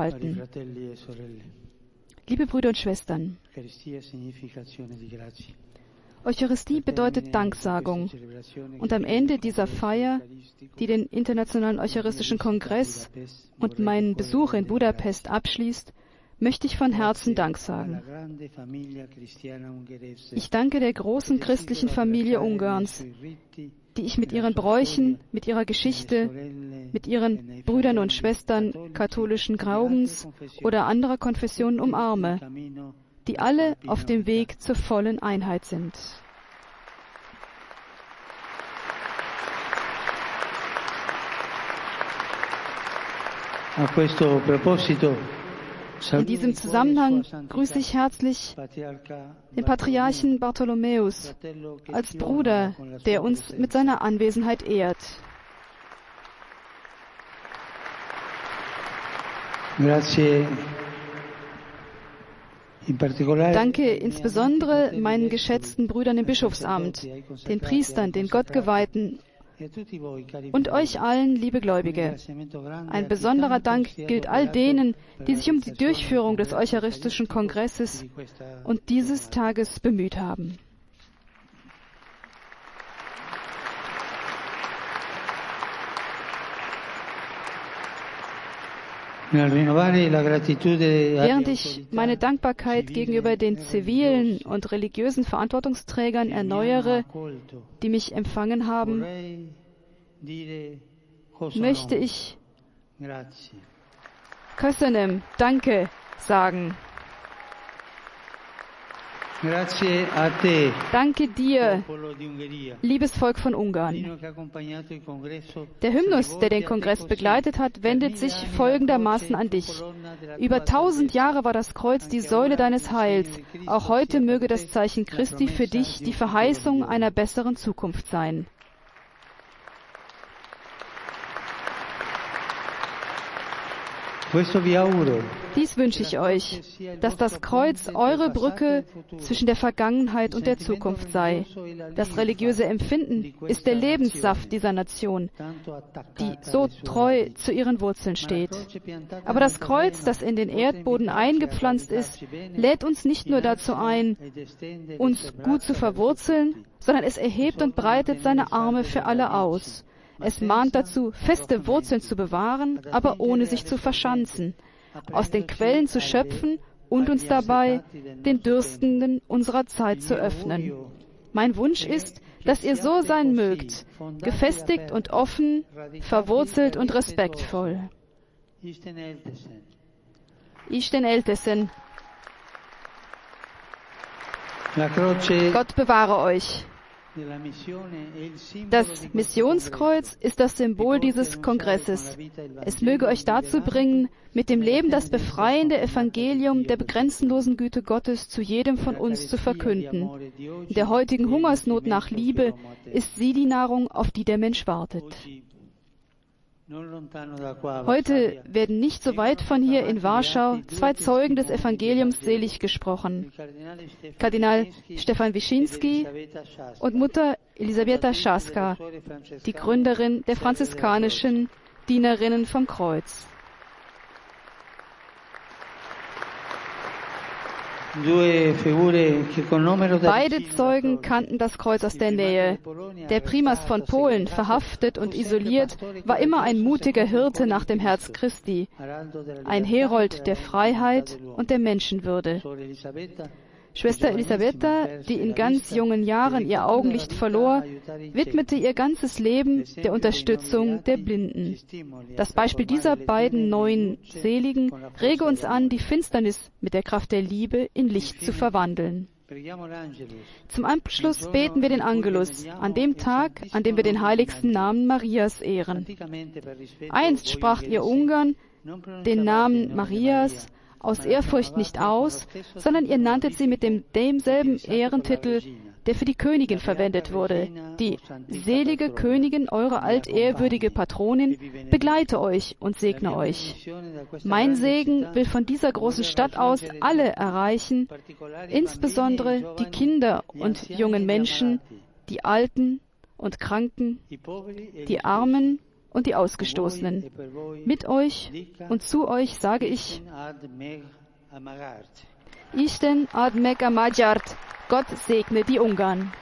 halten. e Liebe Brüder und Schwestern. Eucharistie bedeutet Danksagung. Und am Ende dieser Feier, die den Internationalen Eucharistischen Kongress und meinen Besuch in Budapest abschließt, möchte ich von Herzen Dank sagen. Ich danke der großen christlichen Familie Ungarns, die ich mit ihren Bräuchen, mit ihrer Geschichte, mit ihren Brüdern und Schwestern katholischen Glaubens oder anderer Konfessionen umarme, die alle auf dem Weg zur vollen Einheit sind. A questo proposito In diesem Zusammenhang grüße ich herzlich den Patriarchen Bartholomäus als Bruder, der uns mit seiner Anwesenheit ehrt. Danke insbesondere meinen geschätzten Brüdern im Bischofsamt, den Priestern, den Gottgeweihten und euch allen, liebe Gläubige. Ein besonderer Dank gilt all denen, die sich um die Durchführung des Eucharistischen Kongresses und dieses Tages bemüht haben. Während ich meine Dankbarkeit gegenüber den zivilen und religiösen Verantwortungsträgern erneuere, die mich empfangen haben, möchte ich. Kösenem Danke sagen. Danke dir, liebes Volk von Ungarn. Der Hymnus, der den Kongress begleitet hat, wendet sich folgendermaßen an dich. Über tausend. Jahre war das Kreuz die Säule deines Heils. Auch heute möge das Zeichen Christi für dich die Verheißung einer besseren Zukunft sein. Dies wünsche ich euch, dass das Kreuz eure Brücke zwischen der Vergangenheit und der Zukunft sei. Das religiöse Empfinden ist der Lebenssaft dieser Nation, die so treu zu ihren Wurzeln steht. Aber das Kreuz, das in den Erdboden eingepflanzt ist, lädt uns nicht nur dazu ein, uns gut zu verwurzeln, sondern es erhebt und breitet seine Arme für alle aus. Es mahnt dazu, feste Wurzeln zu bewahren, aber ohne sich zu verschanzen, aus den Quellen zu schöpfen und uns dabei den Dürstenden unserer Zeit zu öffnen. Mein Wunsch ist, dass ihr so sein mögt, gefestigt und offen, verwurzelt und respektvoll. Ich den Ältesten. Gott bewahre euch. Das Missionskreuz ist das Symbol dieses Kongresses. Es möge euch dazu bringen, mit dem Leben das befreiende Evangelium der begrenzenlosen Güte Gottes zu jedem von uns zu verkünden. In der heutigen Hungersnot nach Liebe ist sie die Nahrung, auf die der Mensch wartet. Heute werden nicht so weit von hier in Warschau zwei Zeugen des Evangeliums selig gesprochen. Kardinal Stefan Wyszynski und Mutter Elisabetta Schaska, die Gründerin der franziskanischen Dienerinnen vom Kreuz. Beide Zeugen kannten das Kreuz aus der Nähe. Der Primas von Polen, verhaftet und isoliert, war immer ein mutiger Hirte nach dem Herz Christi, ein Herold der Freiheit und der Menschenwürde. Schwester Elisabetta, die in ganz jungen Jahren ihr Augenlicht verlor, widmete ihr ganzes Leben der Unterstützung der Blinden. Das Beispiel dieser beiden neuen Seligen rege uns an, die Finsternis mit der Kraft der Liebe in Licht zu verwandeln. Zum Abschluss beten wir den Angelus, an dem Tag, an dem wir den heiligsten Namen Marias ehren. Einst spracht ihr Ungarn den Namen Marias aus Ehrfurcht nicht aus, sondern ihr nanntet sie mit dem, demselben Ehrentitel, der für die Königin verwendet wurde. Die selige Königin, eure altehrwürdige Patronin, begleite euch und segne euch. Mein Segen will von dieser großen Stadt aus alle erreichen, insbesondere die Kinder und jungen Menschen, die Alten und Kranken, die Armen und die Ausgestoßenen. Mit euch und zu euch sage ich, Isten ad mega Magyart, Gott segne die Ungarn.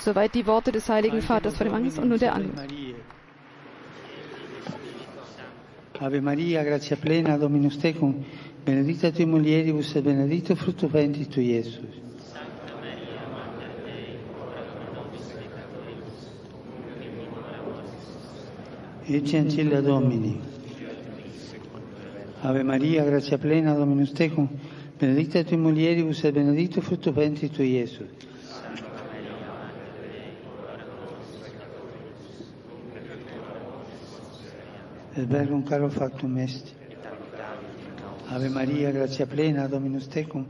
Soweit die Worte des Heiligen Vaters vor dem Angst und nun der Angst. Ave Maria, grazia plena, Dominus tecum, benedicta tui mulieribus et benedictus fructus ventris tui, Iesus. Ecce ancilla Domini. Ave Maria, grazia plena, Dominus tecum, benedicta tui mulieribus et benedictus fructus ventris tui, Iesus. Et verbum caro factum est. Ave Maria, grazia plena, Dominus tecum,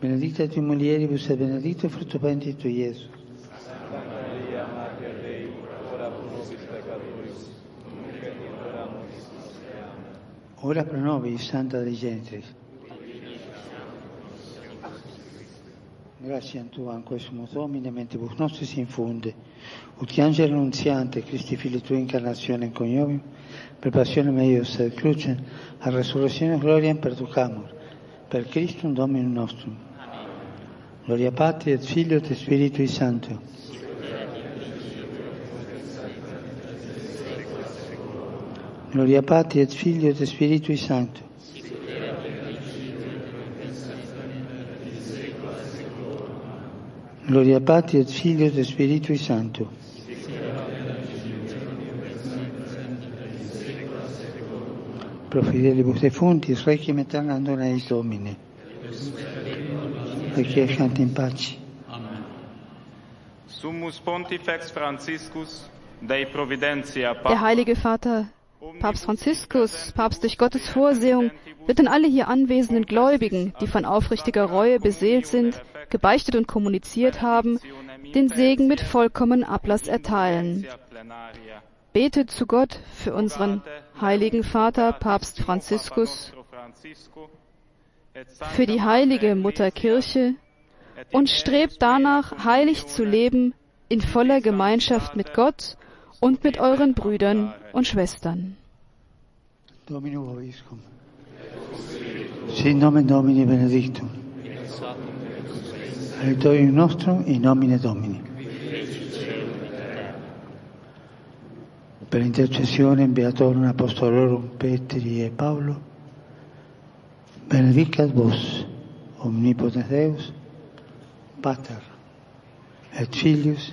benedicta tui mulieribus et benedictus fructus ventris tui, Iesus. ora pro nobis, Santa dei Gentri. Grazie a Tu, anche su Domine, mentibus nostri si infonde. Ut angelo annunziante, Cristi Fili Tua incarnazione in cognomium, per passione meius et crucem, a resurrezione gloria per Ducamur, per Cristo un Domino nostro. Gloria patria, et Figlio e Spirito e Santo. Gloria Patri et Filio et Spiritui Sancto. Gloria Patri et Filio et Spiritui Sancto. Pro fidelibus defuntis, requiem aeternam dona eis Domine. Requiescant in pace. Summus Pontifex Franciscus Dei Providentia Der Heilige Vater, Papst Franziskus, Papst durch Gottes Vorsehung, wird an alle hier anwesenden Gläubigen, die von aufrichtiger Reue beseelt sind, gebeichtet und kommuniziert haben, den Segen mit vollkommenen Ablass erteilen. Betet zu Gott für unseren heiligen Vater, Papst Franziskus, für die heilige Mutter Kirche und strebt danach, heilig zu leben in voller Gemeinschaft mit Gott und mit euren Brüdern und Schwestern. Domino vobiscum. Sin nomen Domini benedictum. Aiutorium nostrum in nomine Domini. Per intercessione Beatorum Apostolorum Petri e Paolo, benedicat vos, omnipotens Deus, Pater, et Filius,